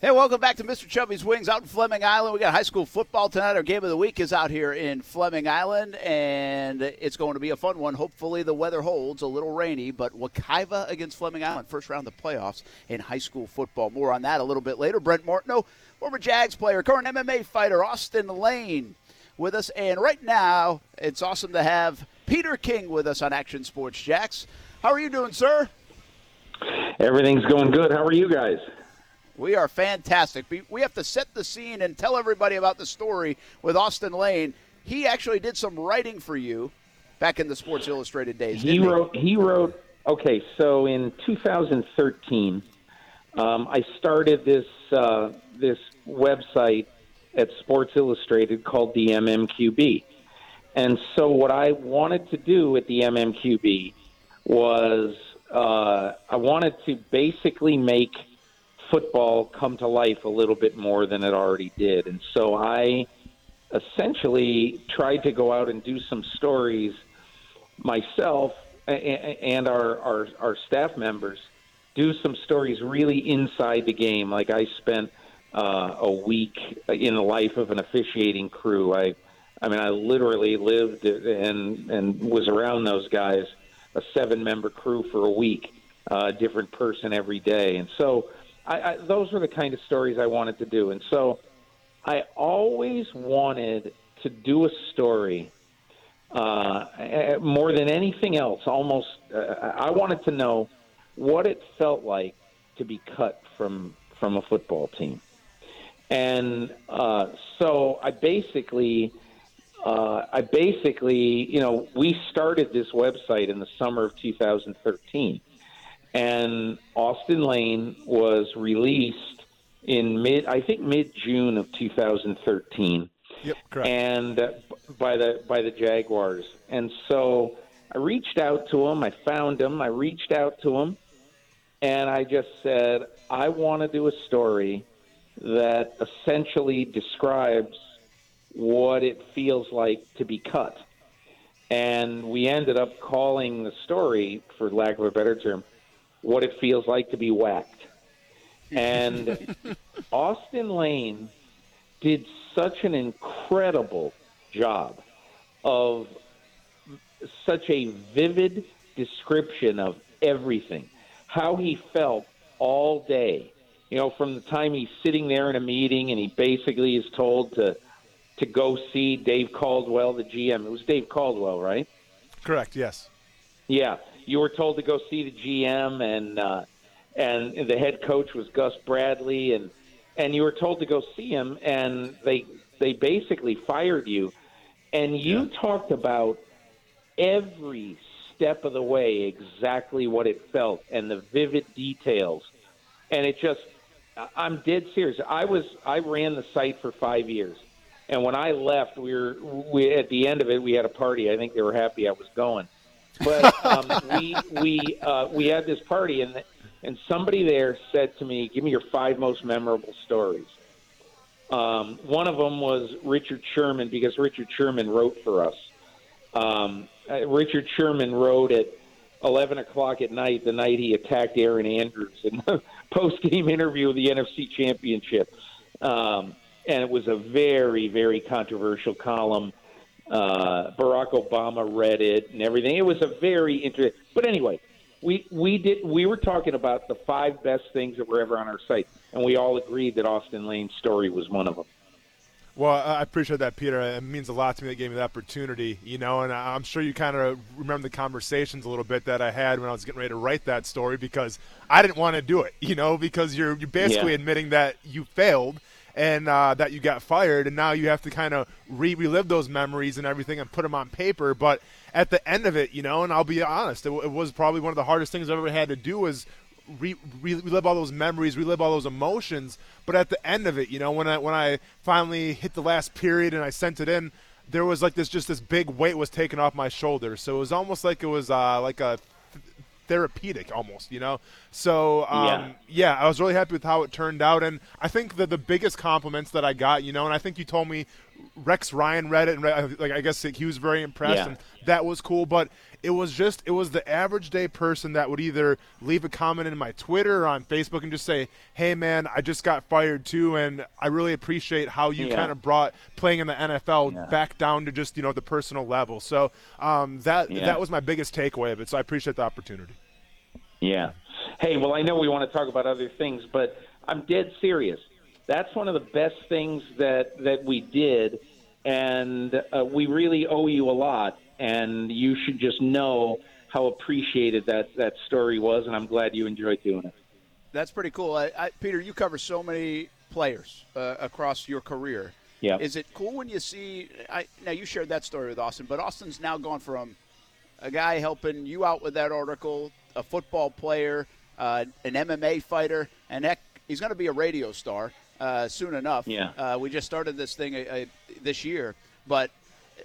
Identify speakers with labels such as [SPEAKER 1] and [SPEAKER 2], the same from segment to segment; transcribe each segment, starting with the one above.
[SPEAKER 1] Hey, welcome back to Mr. Chubby's Wings out in Fleming Island. We got high school football tonight. Our game of the week is out here in Fleming Island, and it's going to be a fun one. Hopefully, the weather holds a little rainy, but Wekiva against Fleming Island, first round of the playoffs in high school football. More on that a little bit later. Brent Martineau, former Jags player, current MMA fighter, Austin Lane with us. And right now, it's awesome to have Peter King with us on Action Sports Jax. How are you doing, sir?
[SPEAKER 2] Everything's going good. How are you guys?
[SPEAKER 1] We are fantastic. We have to set the scene and tell everybody about the story with Austin Lane. He actually did some writing for you back in the Sports Illustrated days.
[SPEAKER 2] He wrote. He? he wrote. Okay, so in 2013, um, I started this uh, this website at Sports Illustrated called the MMQB, and so what I wanted to do at the MMQB was uh, I wanted to basically make football come to life a little bit more than it already did. And so I essentially tried to go out and do some stories myself and our, our, our staff members do some stories really inside the game. Like I spent uh, a week in the life of an officiating crew. I, I mean, I literally lived and and was around those guys, a seven member crew for a week, uh, different person every day, and so I, I, those were the kind of stories I wanted to do, and so I always wanted to do a story uh, more than anything else. Almost, uh, I wanted to know what it felt like to be cut from from a football team, and uh, so I basically. Uh, I basically, you know, we started this website in the summer of 2013 and Austin Lane was released in mid, I think mid June of 2013.
[SPEAKER 3] Yep, correct.
[SPEAKER 2] And uh, by the by the Jaguars, and so I reached out to him. I found him. I reached out to him, and I just said, I want to do a story that essentially describes what it feels like to be cut. And we ended up calling the story, for lack of a better term, what it feels like to be whacked. And Austin Lane did such an incredible job of such a vivid description of everything, how he felt all day. You know, from the time he's sitting there in a meeting and he basically is told to to go see Dave Caldwell, the GM. It was Dave Caldwell, right?
[SPEAKER 3] Correct. Yes.
[SPEAKER 2] Yeah, you were told to go see the GM, and uh, and the head coach was Gus Bradley, and and you were told to go see him, and they they basically fired you, and you yeah. talked about every step of the way exactly what it felt and the vivid details, and it just I'm dead serious. I was I ran the site for five years. And when I left, we were we at the end of it. We had a party. I think they were happy I was going but um, we we uh, we had this party, and and somebody there said to me, "Give me your five most memorable stories." Um, one of them was Richard Sherman because Richard Sherman wrote for us. Um, uh, Richard Sherman wrote at 11 o'clock at night the night he attacked Erin Andrews in the post game interview of the NFC Championship. Um, and it was a very, very controversial column uh, Barack Obama read it and everything. It was a very interesting. But anyway, we we did we were talking about the five best things that were ever on our site, and we all agreed that Austin Lane's story was one of them.
[SPEAKER 3] Well, I appreciate that, Peter. It means a lot to me that gave me the opportunity, you know, and I'm sure you kind of remember the conversations a little bit that I had when I was getting ready to write that story because I didn't want to do it, you know, because you're, you're basically yeah. admitting that you failed and uh, that you got fired, and now you have to kind of re- relive those memories and everything and put them on paper. But at the end of it, you know, and I'll be honest, it, w- it was probably one of the hardest things I've ever had to do was re- re- relive all those memories, relive all those emotions. But at the end of it, you know, when I when I finally hit the last period and I sent it in, there was like this just this big weight was taken off my shoulders. So it was almost like it was uh, like a therapeutic almost, you know. So um, yeah. yeah, I was really happy with how it turned out, and I think that the biggest compliments that I got, you know, and I think you told me Rex Ryan read it, and read, like I guess he was very impressed, yeah. and that was cool. But it was just it was the average day person that would either leave a comment in my Twitter or on Facebook and just say, "Hey man, I just got fired too, and I really appreciate how you yeah. kind of brought playing in the NFL yeah. back down to just you know the personal level." So um, that yeah. that was my biggest takeaway of it. So I appreciate the opportunity.
[SPEAKER 2] Yeah. Hey, well, I know we want to talk about other things, but I'm dead serious. That's one of the best things that that we did, and uh, we really owe you a lot. And you should just know how appreciated that that story was, and I'm glad you enjoyed doing it.
[SPEAKER 1] That's pretty cool, I, I, Peter. You cover so many players uh, across your career.
[SPEAKER 2] Yeah.
[SPEAKER 1] Is it cool when you see? I, now you shared that story with Austin, but Austin's now gone from a guy helping you out with that article, a football player, uh, an MMA fighter, and heck, he's going to be a radio star uh, soon enough.
[SPEAKER 2] Yeah.
[SPEAKER 1] Uh, we just started this thing uh, uh, this year, but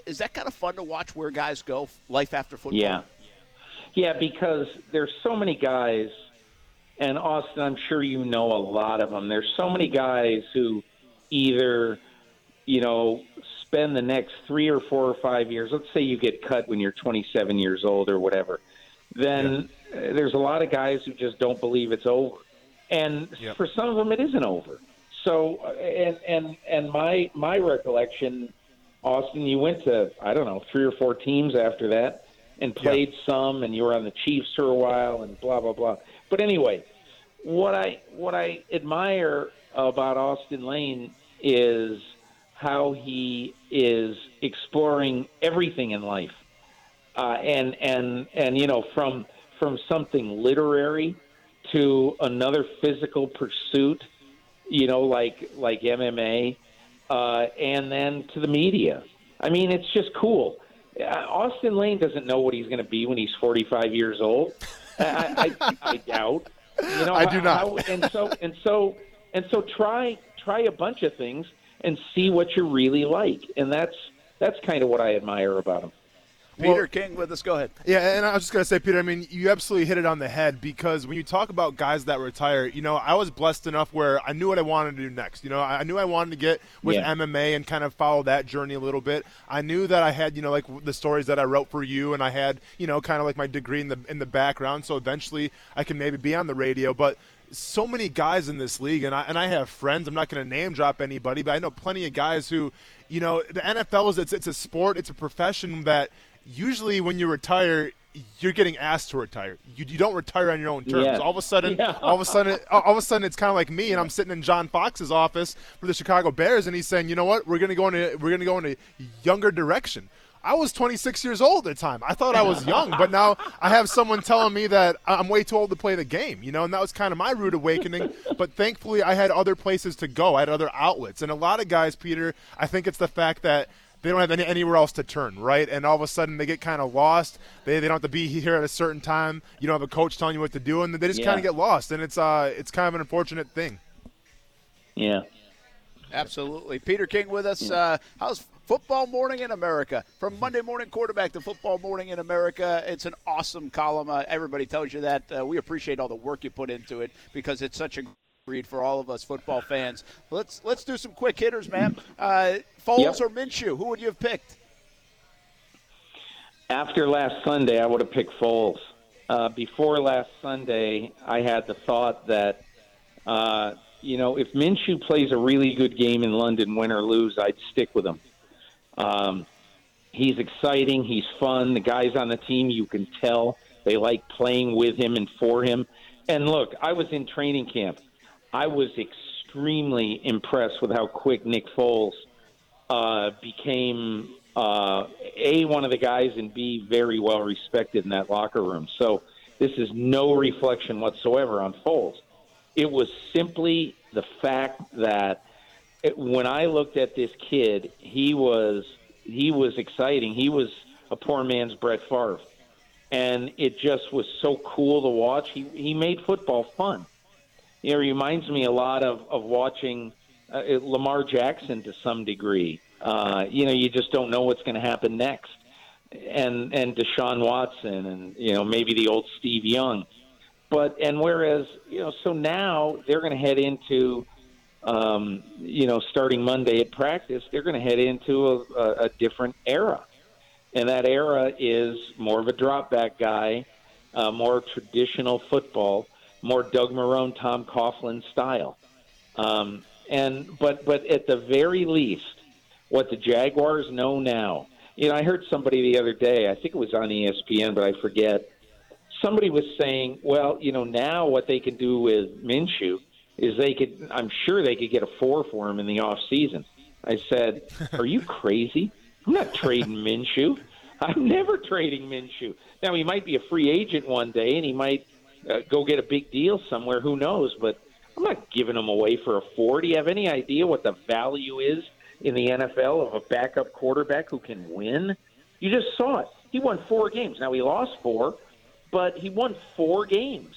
[SPEAKER 1] is that kind of fun to watch where guys go life after football?
[SPEAKER 2] Yeah. Yeah, because there's so many guys, and Austin, I'm sure you know a lot of them. There's so many guys who either, you know, spend the next three or four or five years. Let's say you get cut when you're 27 years old or whatever. Then yeah. there's a lot of guys who just don't believe it's over, and yep. for some of them, it isn't over. So, uh, and and and my my recollection, Austin, you went to I don't know three or four teams after that, and played yeah. some, and you were on the Chiefs for a while, and blah blah blah. But anyway, what I what I admire about Austin Lane is how he is exploring everything in life, uh, and and and you know from from something literary to another physical pursuit you know, like like MMA, uh, and then to the media. I mean, it's just cool. Uh, Austin Lane doesn't know what he's going to be when he's 45 years old. I, I, I doubt.
[SPEAKER 3] You know, I do not. How,
[SPEAKER 2] and so and so and so try try a bunch of things and see what you really like. And that's that's kind of what I admire about him.
[SPEAKER 1] Peter well, King with us. Go ahead.
[SPEAKER 3] Yeah, and I was just gonna say, Peter. I mean, you absolutely hit it on the head because when you talk about guys that retire, you know, I was blessed enough where I knew what I wanted to do next. You know, I knew I wanted to get with yeah. MMA and kind of follow that journey a little bit. I knew that I had, you know, like the stories that I wrote for you, and I had, you know, kind of like my degree in the in the background. So eventually, I can maybe be on the radio, but so many guys in this league, and I and I have friends. I'm not going to name drop anybody, but I know plenty of guys who, you know, the NFL is it's it's a sport, it's a profession that usually when you retire, you're getting asked to retire. You, you don't retire on your own terms.
[SPEAKER 2] Yeah.
[SPEAKER 3] All of a sudden,
[SPEAKER 2] yeah.
[SPEAKER 3] all of a sudden, all of a sudden, it's kind of like me, and I'm sitting in John Fox's office for the Chicago Bears, and he's saying, "You know what? We're gonna go in a, we're gonna go in a younger direction." I was 26 years old at the time. I thought I was young, but now I have someone telling me that I'm way too old to play the game, you know, and that was kind of my rude awakening. But thankfully, I had other places to go. I had other outlets. And a lot of guys, Peter, I think it's the fact that they don't have any, anywhere else to turn, right? And all of a sudden they get kind of lost. They, they don't have to be here at a certain time. You don't have a coach telling you what to do, and they just yeah. kind of get lost. And it's uh it's kind of an unfortunate thing.
[SPEAKER 2] Yeah.
[SPEAKER 1] Absolutely. Peter King with us. Uh, how's Football Morning in America? From Monday Morning Quarterback to Football Morning in America. It's an awesome column. Uh, everybody tells you that. Uh, we appreciate all the work you put into it because it's such a read for all of us football fans. Let's let's do some quick hitters, man. Uh, Foles yep. or Minshew? Who would you have picked?
[SPEAKER 2] After last Sunday, I would have picked Foles. Uh, before last Sunday, I had the thought that, uh, you know, if Minshew plays a really good game in London, win or lose, I'd stick with him. Um, he's exciting. He's fun. The guys on the team, you can tell they like playing with him and for him. And look, I was in training camp. I was extremely impressed with how quick Nick Foles uh, became uh, a one of the guys and b very well respected in that locker room. So this is no reflection whatsoever on Foles. It was simply the fact that it, when I looked at this kid, he was he was exciting. He was a poor man's Brett Favre, and it just was so cool to watch. He he made football fun it reminds me a lot of of watching uh, Lamar Jackson to some degree. Uh, you know, you just don't know what's going to happen next, and and Deshaun Watson, and you know maybe the old Steve Young, but and whereas you know so now they're going to head into. Um, you know, starting Monday at practice, they're going to head into a, a, a different era, and that era is more of a drop back guy, uh, more traditional football, more Doug Marrone, Tom Coughlin style. Um, and but but at the very least, what the Jaguars know now. You know, I heard somebody the other day. I think it was on ESPN, but I forget. Somebody was saying, well, you know, now what they can do with Minshew is they could. I'm sure they could get a four for him in the off season. I said, "Are you crazy? I'm not trading Minshew. I'm never trading Minshew. Now he might be a free agent one day, and he might uh, go get a big deal somewhere. Who knows? But I'm not giving him away for a four. Do you have any idea what the value is in the NFL of a backup quarterback who can win? You just saw it. He won four games. Now he lost four, but he won four games.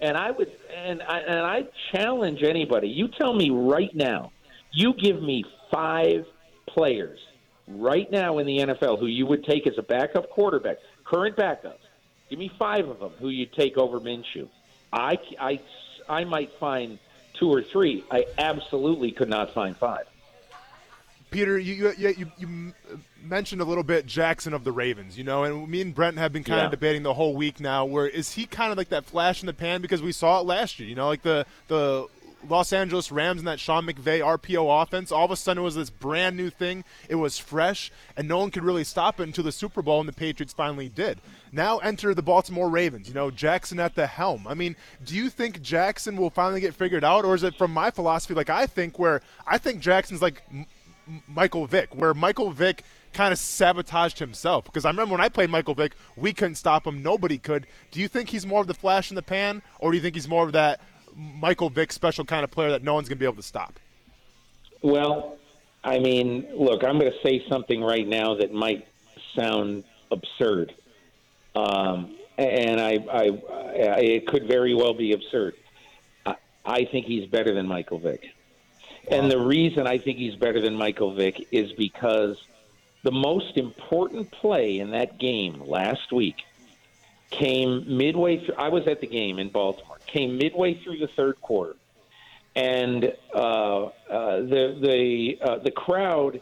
[SPEAKER 2] And I would and I and I challenge anybody. You tell me right now. You give me five players right now in the NFL who you would take as a backup quarterback, current backups. Give me five of them who you take over Minshew. I, I, I might find two or three. I absolutely could not find five.
[SPEAKER 3] Peter, you, you, you, you mentioned a little bit Jackson of the Ravens, you know, and me and Brent have been kind yeah. of debating the whole week now. Where is he kind of like that flash in the pan because we saw it last year, you know, like the the Los Angeles Rams and that Sean McVay RPO offense, all of a sudden it was this brand new thing. It was fresh, and no one could really stop it until the Super Bowl, and the Patriots finally did. Now enter the Baltimore Ravens. You know, Jackson at the helm. I mean, do you think Jackson will finally get figured out, or is it from my philosophy, like I think, where I think Jackson's like M- Michael Vick, where Michael Vick kind of sabotaged himself. Because I remember when I played Michael Vick, we couldn't stop him. Nobody could. Do you think he's more of the flash in the pan, or do you think he's more of that Michael Vick special kind of player that no one's going to be able to stop?
[SPEAKER 2] Well, I mean, look, I'm going to say something right now that might sound absurd, um, and I, I, I, it could very well be absurd. I, I think he's better than Michael Vick, and the reason I think he's better than Michael Vick is because the most important play in that game last week came midway through. I was at the game in Baltimore. Came midway through the third quarter, and uh, uh, the the uh, the crowd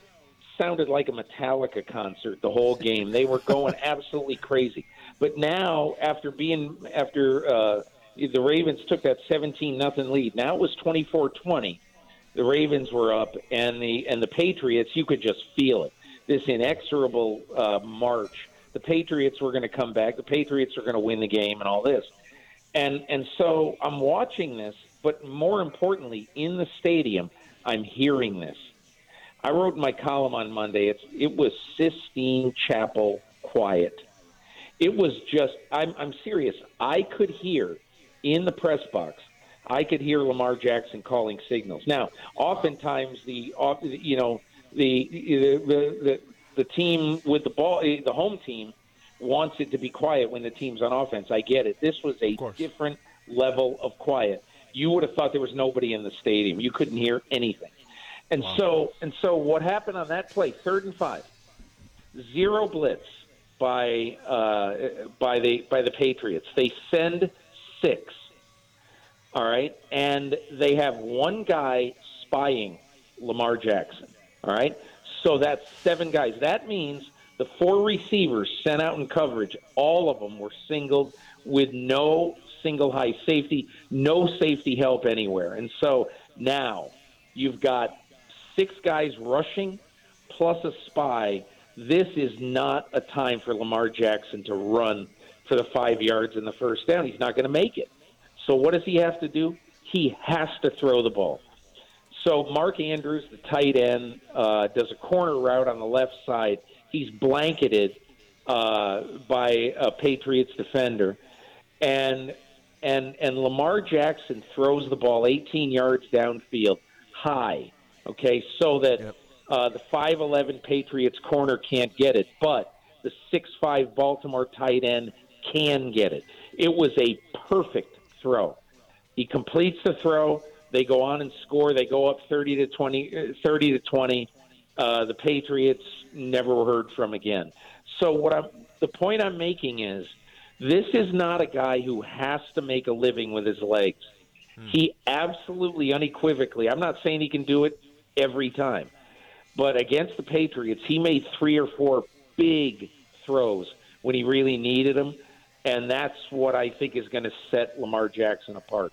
[SPEAKER 2] sounded like a Metallica concert the whole game. They were going absolutely crazy. But now, after being after uh, the Ravens took that seventeen nothing lead, now it was 24-20. The Ravens were up, and the and the Patriots, you could just feel it. This inexorable uh, march the Patriots were going to come back. The Patriots are going to win the game and all this. And and so I'm watching this, but more importantly, in the stadium, I'm hearing this. I wrote my column on Monday. It's it was Sistine Chapel quiet. It was just I'm I'm serious. I could hear in the press box. I could hear Lamar Jackson calling signals. Now, oftentimes the you know the the the, the the team with the ball, the home team, wants it to be quiet when the team's on offense. I get it. This was a different level of quiet. You would have thought there was nobody in the stadium. You couldn't hear anything. And wow. so and so what happened on that play, third and five, zero blitz by uh, by the by the Patriots. They send six. All right, and they have one guy spying Lamar Jackson. All right, so that's seven guys. That means the four receivers sent out in coverage, all of them were singled with no single high safety, no safety help anywhere. And so now you've got six guys rushing plus a spy. This is not a time for Lamar Jackson to run for the five yards in the first down. He's not going to make it. So what does he have to do? He has to throw the ball. So Mark Andrews, the tight end, uh, does a corner route on the left side. He's blanketed uh, by a Patriots defender, and and and Lamar Jackson throws the ball 18 yards downfield, high. Okay, so that yep. uh, the 5'11 Patriots corner can't get it, but the 6'5 Baltimore tight end can get it. It was a perfect throw. He completes the throw they go on and score. They go up 30 to 20. Uh, 30 to 20. Uh, the Patriots never heard from again. So what I'm the point I'm making is this is not a guy who has to make a living with his legs. Hmm. He absolutely unequivocally. I'm not saying he can do it every time, but against the Patriots, he made three or four big throws when he really needed them, and that's what I think is going to set Lamar Jackson apart.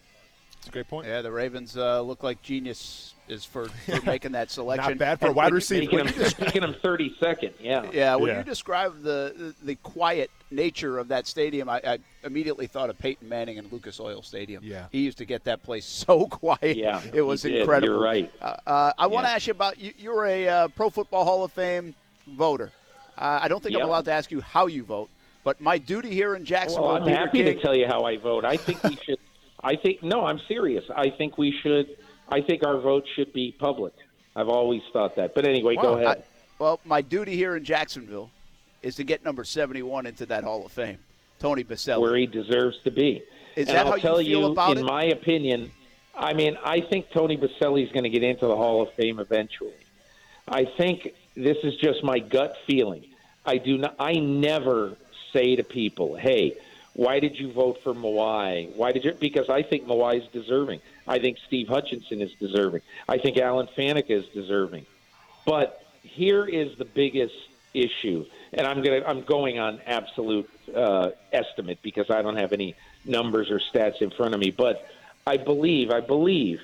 [SPEAKER 3] That's a great point.
[SPEAKER 1] Yeah, the Ravens uh, look like genius is for, for making that selection.
[SPEAKER 3] Not bad for a wide receiver.
[SPEAKER 2] Making him, making him 32nd, yeah.
[SPEAKER 1] Yeah, when
[SPEAKER 3] Yeah.
[SPEAKER 1] you describe the the quiet nature of that stadium, I, I immediately thought of Peyton Manning and Lucas Oil Stadium.
[SPEAKER 3] Yeah.
[SPEAKER 1] he used to get that place so quiet.
[SPEAKER 2] Yeah,
[SPEAKER 1] it was incredible.
[SPEAKER 2] You're right.
[SPEAKER 1] Uh, uh, I want to ask you about you. You're a uh, Pro Football Hall of Fame voter. Uh, I don't think
[SPEAKER 2] Yeah.
[SPEAKER 1] I'm allowed to ask you how you vote, but my duty here in Jacksonville.
[SPEAKER 2] Well, I'm
[SPEAKER 1] Peter
[SPEAKER 2] happy
[SPEAKER 1] King-
[SPEAKER 2] to tell you how I vote. I think we should. I think no, I'm serious. I think we should. I think our vote should be public. I've always thought that. But anyway, go ahead.
[SPEAKER 1] I- well, my duty here in Jacksonville is to get number 71 into that Hall of Fame, Tony Boselli.
[SPEAKER 2] where he deserves to be.
[SPEAKER 1] Is
[SPEAKER 2] and
[SPEAKER 1] that
[SPEAKER 2] I'll
[SPEAKER 1] how you
[SPEAKER 2] tell
[SPEAKER 1] feel about
[SPEAKER 2] in
[SPEAKER 1] it?
[SPEAKER 2] my opinion, I mean, I think Tony Boselli is going to get into the Hall of Fame eventually. I think this is just my gut feeling. I do not. I never say to people, "Hey, why did you vote for Mawae? Why did you?" Because I think Mawae is deserving. I think Steve Hutchinson is deserving. I think Alan Faneca is deserving. But here is the biggest issue, and I'm gonna I'm going on absolute uh, estimate because I don't have any numbers or stats in front of me. But I believe I believe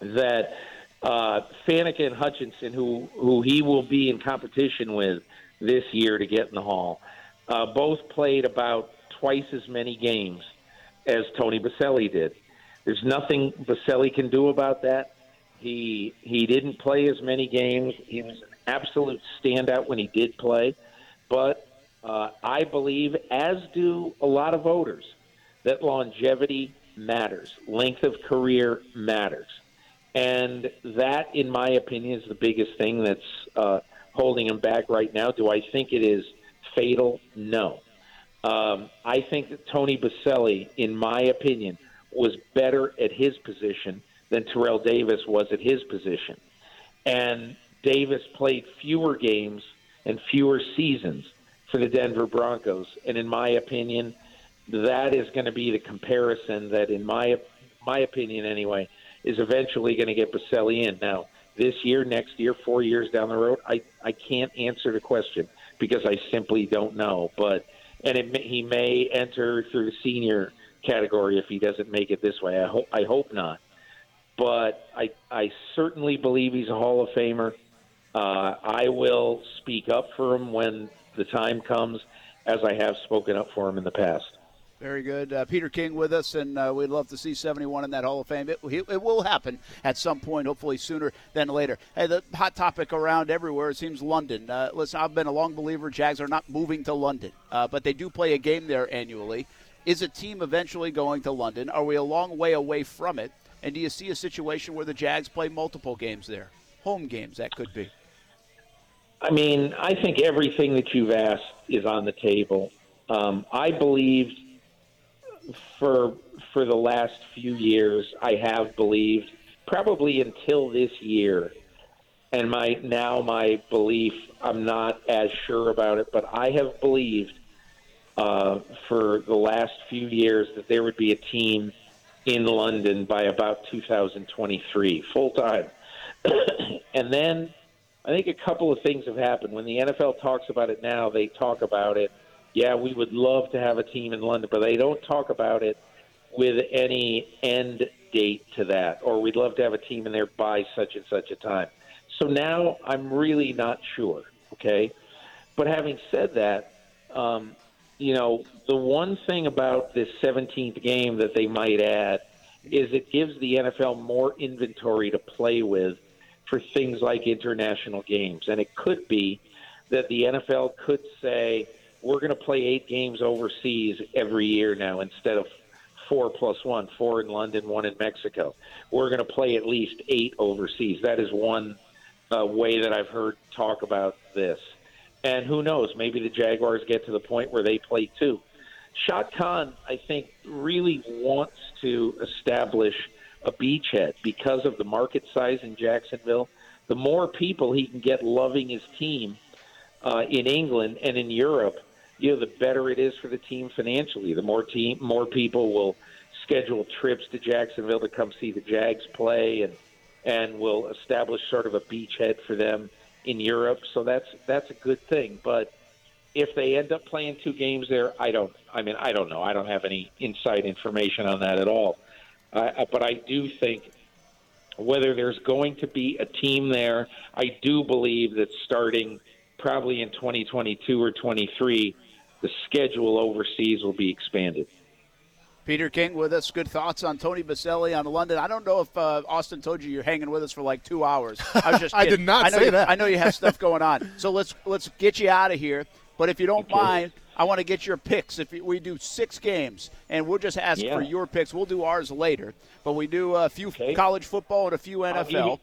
[SPEAKER 2] that uh, Faneca and Hutchinson, who who he will be in competition with this year to get in the Hall, uh, both played about twice as many games as Tony Boselli did. There's nothing Boselli can do about that. He he didn't play as many games. He was an absolute standout when he did play, but uh, I believe, as do a lot of voters, that longevity matters. Length of career matters. And that, in my opinion, is the biggest thing that's uh, holding him back right now. Do I think it is fatal? No. Um, I think that Tony Boselli, in my opinion, was better at his position than Terrell Davis was at his position. And Davis played fewer games and fewer seasons for the Denver Broncos. And in my opinion, that is going to be the comparison that, in my my opinion anyway, is eventually going to get Boselli in. Now, this year, next year, four years down the road, I, I can't answer the question because I simply don't know. But and it, he may enter through the senior category if he doesn't make it this way. I hope I hope not. But I I certainly believe he's a Hall of Famer. Uh, I will speak up for him when the time comes, as I have spoken up for him in the past.
[SPEAKER 1] Very good. Uh, Peter King with us, and uh, we'd love to see 71 in that Hall of Fame. It, it will happen at some point, hopefully sooner than later. Hey, the hot topic around everywhere, it seems London. Uh, listen, I've been a long believer Jags are not moving to London, uh, but they do play a game there annually. Is a team eventually going to London? Are we a long way away from it? And do you see a situation where the Jags play multiple games there? Home games, that could be.
[SPEAKER 2] I mean, I think everything that you've asked is on the table. Um, I believed for for the last few years, I have believed probably until this year, and my now my belief, I'm not as sure about it, but I have believed uh, for the last few years that there would be a team in London by about 2023, full time. and then I think a couple of things have happened. When the NFL talks about it now, they talk about it. Yeah, we would love to have a team in London, but they don't talk about it with any end date to that, or we'd love to have a team in there by such and such a time. So now I'm really not sure. Okay, but having said that, um, you know, the one thing about this 17th game that they might add is it gives the NFL more inventory to play with for things like international games. And it could be that the NFL could say, we're going to play eight games overseas every year now instead of four plus one, four in London, one in Mexico. We're going to play at least eight overseas. That is one uh, way that I've heard talk about this. And who knows? Maybe the Jaguars get to the point where they play two. Shad Khan, I think, really wants to establish a beachhead because of the market size in Jacksonville. The more people he can get loving his team uh, in England and in Europe, you know, the better it is for the team financially. The more team, more people will schedule trips to Jacksonville to come see the Jags play, and and will establish sort of a beachhead for them in Europe. So that's that's a good thing. But if they end up playing two games there, I don't. I mean, I don't know. I don't have any inside information on that at all. Uh, but I do think whether there's going to be a team there, I do believe that starting probably in 2022 or 23, the schedule overseas will be expanded.
[SPEAKER 1] Peter King with us. Good thoughts on Tony Boselli on London. I don't know if uh, Austin told you you're hanging with us for like two hours. I was just.
[SPEAKER 3] I did not
[SPEAKER 1] I know
[SPEAKER 3] say
[SPEAKER 1] you,
[SPEAKER 3] that.
[SPEAKER 1] I know you have stuff going on. So let's let's get you out of here. But if you don't
[SPEAKER 2] Okay.
[SPEAKER 1] mind, I want to get your picks. If we do six games, and we'll just ask
[SPEAKER 2] Yeah.
[SPEAKER 1] for your picks. We'll do ours later. But we do a few
[SPEAKER 2] Okay.
[SPEAKER 1] college football and a few
[SPEAKER 2] I'll give,
[SPEAKER 1] NFL.
[SPEAKER 2] you,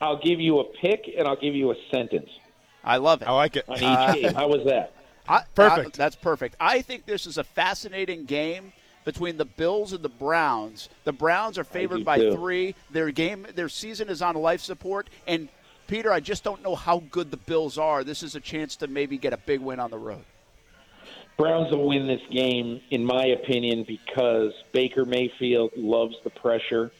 [SPEAKER 2] I'll give you a pick and I'll give you a sentence
[SPEAKER 1] I love it.
[SPEAKER 3] I like it.
[SPEAKER 2] on each game. How was that?
[SPEAKER 1] I,
[SPEAKER 3] Perfect.
[SPEAKER 1] I- that's perfect. I think this is a fascinating game between the Bills and the Browns. The Browns are favored by
[SPEAKER 2] too.
[SPEAKER 1] three. Their game, their season is on life support. And Peter, I just don't know how good the Bills are. This is a chance to maybe get a big win on the road.
[SPEAKER 2] Browns will win this game, in my opinion, because Baker Mayfield loves the pressure.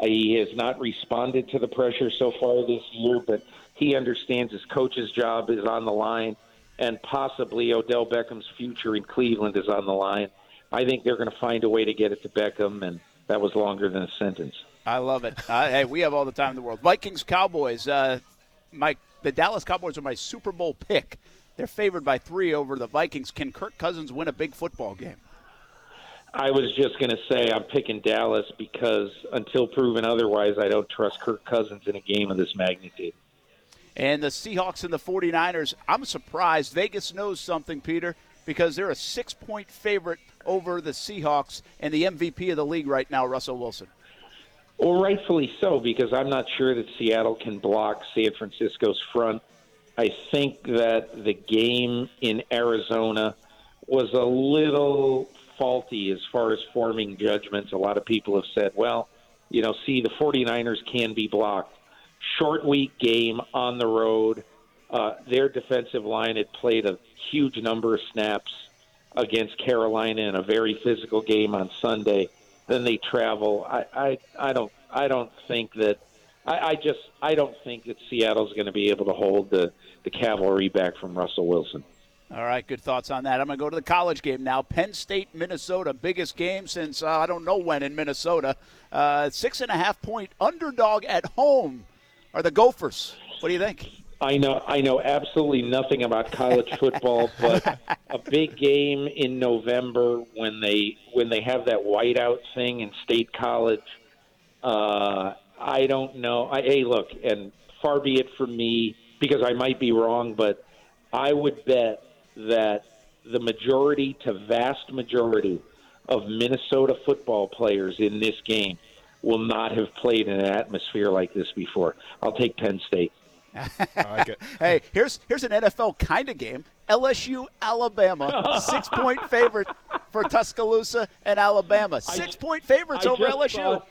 [SPEAKER 2] He has not responded to the pressure so far this year, but he understands his coach's job is on the line, and possibly Odell Beckham's future in Cleveland is on the line. I think they're going to find a way to get it to Beckham, and that was longer than a sentence.
[SPEAKER 1] I love it. Uh, hey, we have all the time in the world. Vikings, Cowboys. Uh, my the Dallas Cowboys are my Super Bowl pick. They're favored by three over the Vikings. Can Kirk Cousins win a big football game?
[SPEAKER 2] I was just going to say I'm picking Dallas because until proven otherwise, I don't trust Kirk Cousins in a game of this magnitude.
[SPEAKER 1] And the Seahawks and the 49ers, I'm surprised. Vegas knows something, Peter, because they're a six point favorite over the Seahawks and the MVP of the league right now, Russell Wilson.
[SPEAKER 2] Well, rightfully so, because I'm not sure that Seattle can block San Francisco's front. I think that the game in Arizona was a little faulty as far as forming judgments. A lot of people have said, well, you know, see, the 49ers can be blocked. Short week game on the road. Uh, their defensive line had played a huge number of snaps against Carolina in a very physical game on Sunday. Then they travel. I, I, I don't I don't think that I, I just I don't think that Seattle's going to be able to hold the the cavalry back from Russell Wilson.
[SPEAKER 1] All right, good thoughts on that. I'm going to go to the college game now. Penn State, Minnesota, biggest game since uh, I don't know when in Minnesota. Uh, six and a half point underdog at home are the Gophers. What do you think?
[SPEAKER 2] I know I know absolutely nothing about college football, but a big game in November when they when they have that whiteout thing in State College. Uh, I don't know. I, hey, look, and far be it from me because I might be wrong, but I would bet that the majority to vast majority of Minnesota football players in this game will not have played in an atmosphere like this before. I'll take Penn State.
[SPEAKER 3] Like.
[SPEAKER 1] Hey, here's here's an NFL kind of game. LSU, Alabama, six point favorite for Tuscaloosa and Alabama. Six point favorites
[SPEAKER 2] I
[SPEAKER 1] over LSU.
[SPEAKER 2] saw-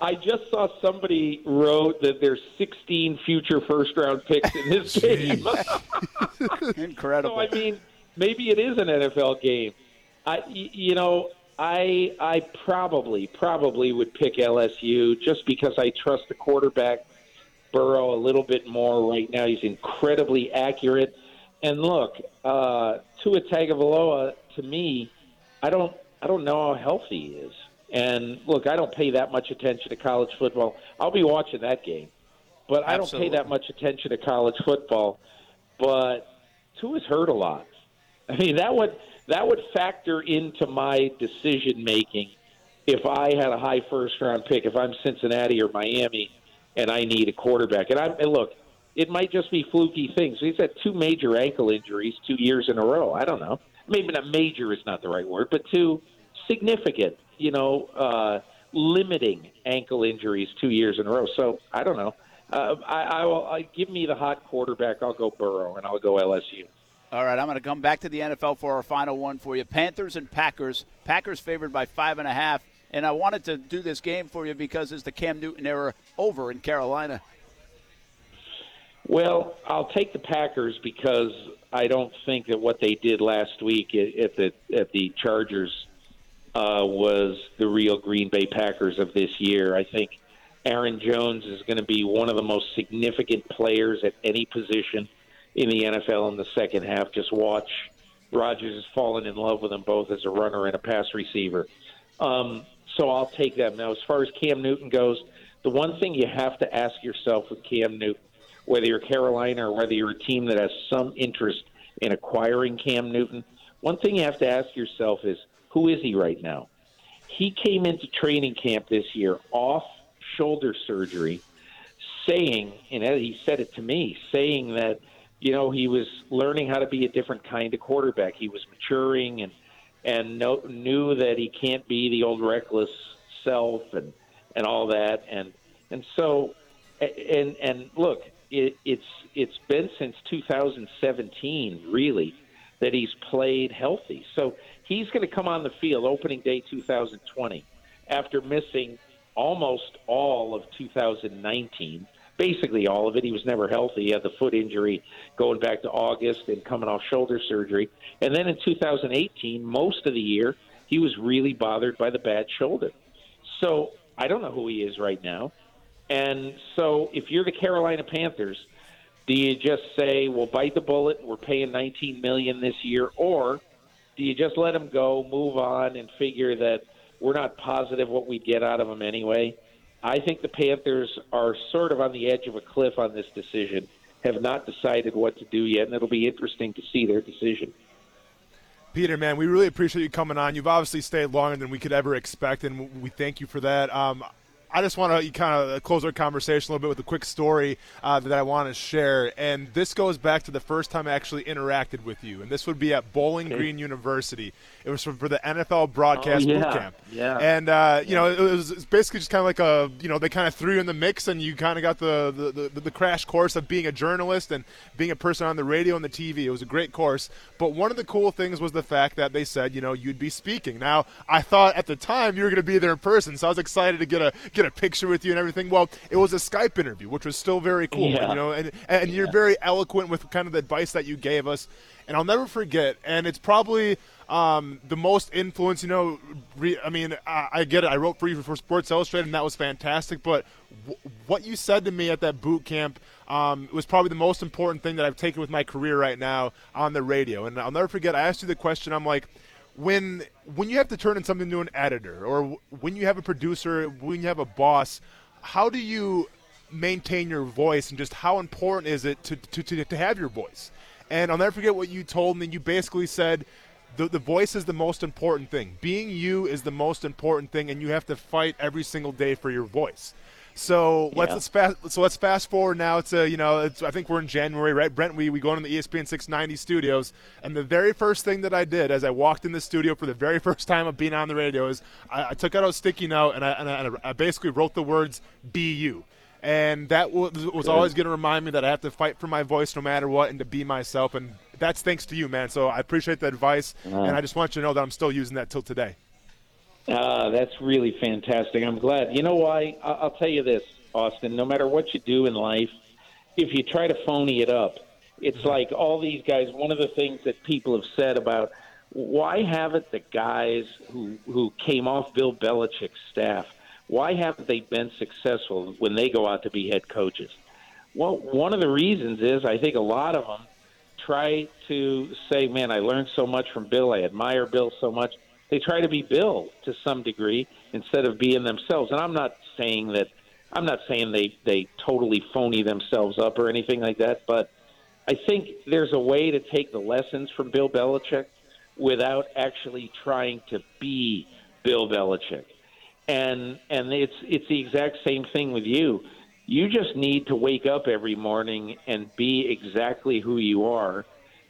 [SPEAKER 2] I just saw somebody wrote that there's 16 future first round picks in this game.
[SPEAKER 1] Incredible.
[SPEAKER 2] so I mean, maybe it is an NFL game. I, y- you know, I I probably probably would pick LSU just because I trust the quarterback Burrow a little bit more right now. He's incredibly accurate. And look, uh, Tua Tagovailoa to me, I don't I don't know how healthy he is. And look, I don't pay that much attention to college football. I'll be watching that game, but I don't pay that much attention to college football. But Tua's hurt a lot. I mean, that would that would factor into my decision making if I had a high first round pick. If I'm Cincinnati or Miami, and I need a quarterback, and I and look, it might just be fluky things. He's had two major ankle injuries two years in a row. I don't know. Maybe not major is not the right word, but two significant, you know, uh, limiting ankle injuries two years in a row. So I don't know. Uh, I, I will I, give me the hot quarterback. I'll go Burrow, and I'll go LSU.
[SPEAKER 1] All right, I'm going to come back to the NFL for our final one for you. Panthers and Packers. Packers favored by five and a half. And I wanted to do this game for you because it's the Cam Newton era over in Carolina.
[SPEAKER 2] Well, I'll take the Packers because I don't think that what they did last week at at the at the Chargers uh, was the real Green Bay Packers of this year. I think Aaron Jones is going to be one of the most significant players at any position in the NFL in the second half. Just watch. Rodgers has fallen in love with them both as a runner and a pass receiver. Um, so I'll take them. Now, as far as Cam Newton goes, the one thing you have to ask yourself with Cam Newton, whether you're Carolina or whether you're a team that has some interest in acquiring Cam Newton, one thing you have to ask yourself is who is he right now? He came into training camp this year off shoulder surgery, saying, and he said it to me, saying that you know he was learning how to be a different kind of quarterback. He was maturing and and know, knew that he can't be the old reckless self and and all that. And and so and and look it, it's it's been since 2017 really that he's played healthy. So he's going to come on the field opening day 2020 after missing almost all of 2019 basically all of it he was never healthy he had the foot injury going back to august and coming off shoulder surgery and then in 2018 most of the year he was really bothered by the bad shoulder so I don't know who he is right now. And so if you're the Carolina Panthers, do you just say, "Well, bite the bullet. We're paying 19 million this year," or do you just let him go, move on, and figure that we're not positive what we get out of him anyway? I think the Panthers are sort of on the edge of a cliff on this decision, have not decided what to do yet, and it'll be interesting to see their decision.
[SPEAKER 3] Peter, man, we really appreciate you coming on. You've obviously stayed longer than we could ever expect, and we thank you for that. Um, I just want to kind of close our conversation a little bit with a quick story uh, that I want to share. And this goes back to the first time I actually interacted with you. And this would be at Bowling okay. Green University. It was for, for the NFL broadcast
[SPEAKER 2] oh, yeah.
[SPEAKER 3] boot camp.
[SPEAKER 2] Yeah.
[SPEAKER 3] And, uh, you yeah. know, it was, it was, basically just kind of like a, you know, they kind of threw you in the mix and you kind of got the, the, the, the crash course of being a journalist and being a person on the radio and the TV. It was a great course. But one of the cool things was the fact that they said, you know, you'd be speaking. Now, I thought at the time you were going to be there in person, so I was excited to get a get a picture with you and everything. Well, it was a Skype interview, which was still very cool. Yeah. You know, and and you're very eloquent with kind of the advice that you gave us, and I'll never forget. And it's probably um, the most influence. You know, re, I mean, I, I, get it. I wrote for you for Sports Illustrated, and that was fantastic. But w- what you said to me at that boot camp um, was probably the most important thing that I've taken with my career right now on the radio. And I'll never forget. I asked you the question. I'm like when when you have to turn in something to an editor or when you have a producer when you have a boss how do you maintain your voice and just how important is it to, to, to, to have your voice? And i'll never forget what you told me. You basically said the, the voice is the most important thing. Being you is the most important thing and you have to fight every single day for your voice so let's, let's fast. So let's fast forward now to you know it's, I think we're in January, right? Brent, we we go into the ESPN 690 studios, and the very first thing that I did as I walked in the studio for the very first time of being on the radio is I, I took out a sticky note and I, and I, and I basically wrote the words "Be you." and that was, was always going to remind me that I have to fight for my voice no matter what and to be myself. And that's thanks to you, man. So I appreciate the advice, uh-huh. and I just want you to know that I'm still using that till today.
[SPEAKER 2] Uh, that's really fantastic. I'm glad. You know why? I'll tell you this, Austin. No matter what you do in life, if you try to phony it up, it's like all these guys. One of the things that people have said about why haven't the guys who who came off Bill Belichick's staff, why haven't they been successful when they go out to be head coaches? Well, one of the reasons is I think a lot of them try to say, "Man, I learned so much from Bill. I admire Bill so much." They try to be Bill to some degree instead of being themselves. And I'm not saying that I'm not saying they they totally phony themselves up or anything like that, but I think there's a way to take the lessons from Bill Belichick without actually trying to be Bill Belichick. And and it's it's the exact same thing with you. You just need to wake up every morning and be exactly who you are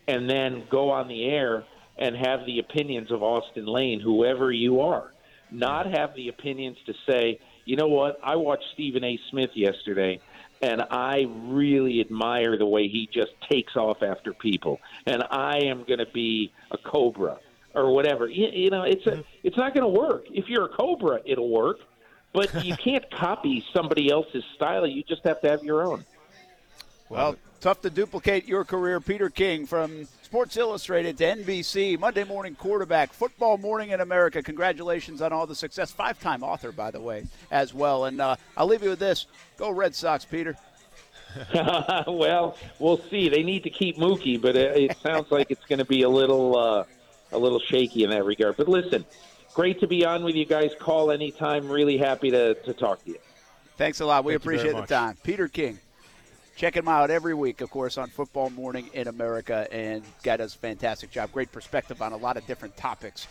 [SPEAKER 2] and then go on the air and have the opinions of Austin Lane, whoever you are. Not have the opinions to say, you know what, I watched Stephen A. Smith yesterday, and I really admire the way he just takes off after people, and I am going to be a cobra or whatever. You, you know, it's a, mm-hmm. it's not going to work. If you're a cobra, it'll work, but you can't copy somebody else's style. You just have to have your own.
[SPEAKER 1] Well, tough to duplicate your career, Peter King from Sports Illustrated to NBC, Monday Morning Quarterback, Football Morning in America. Congratulations on all the success. Five time author, by the way, as well. And uh, I'll leave you with this go Red Sox, Peter.
[SPEAKER 2] well, we'll see. They need to keep Mookie, but it, it sounds like it's going to be a little uh, a little shaky in that regard. But listen, great to be on with you guys. Call anytime. Really happy to, to talk to you.
[SPEAKER 1] Thanks a lot. We
[SPEAKER 3] Thank
[SPEAKER 1] appreciate the time. Peter King. Check him out every week, of course, on Football Morning in America, and guy does a fantastic job. Great perspective on a lot of different topics.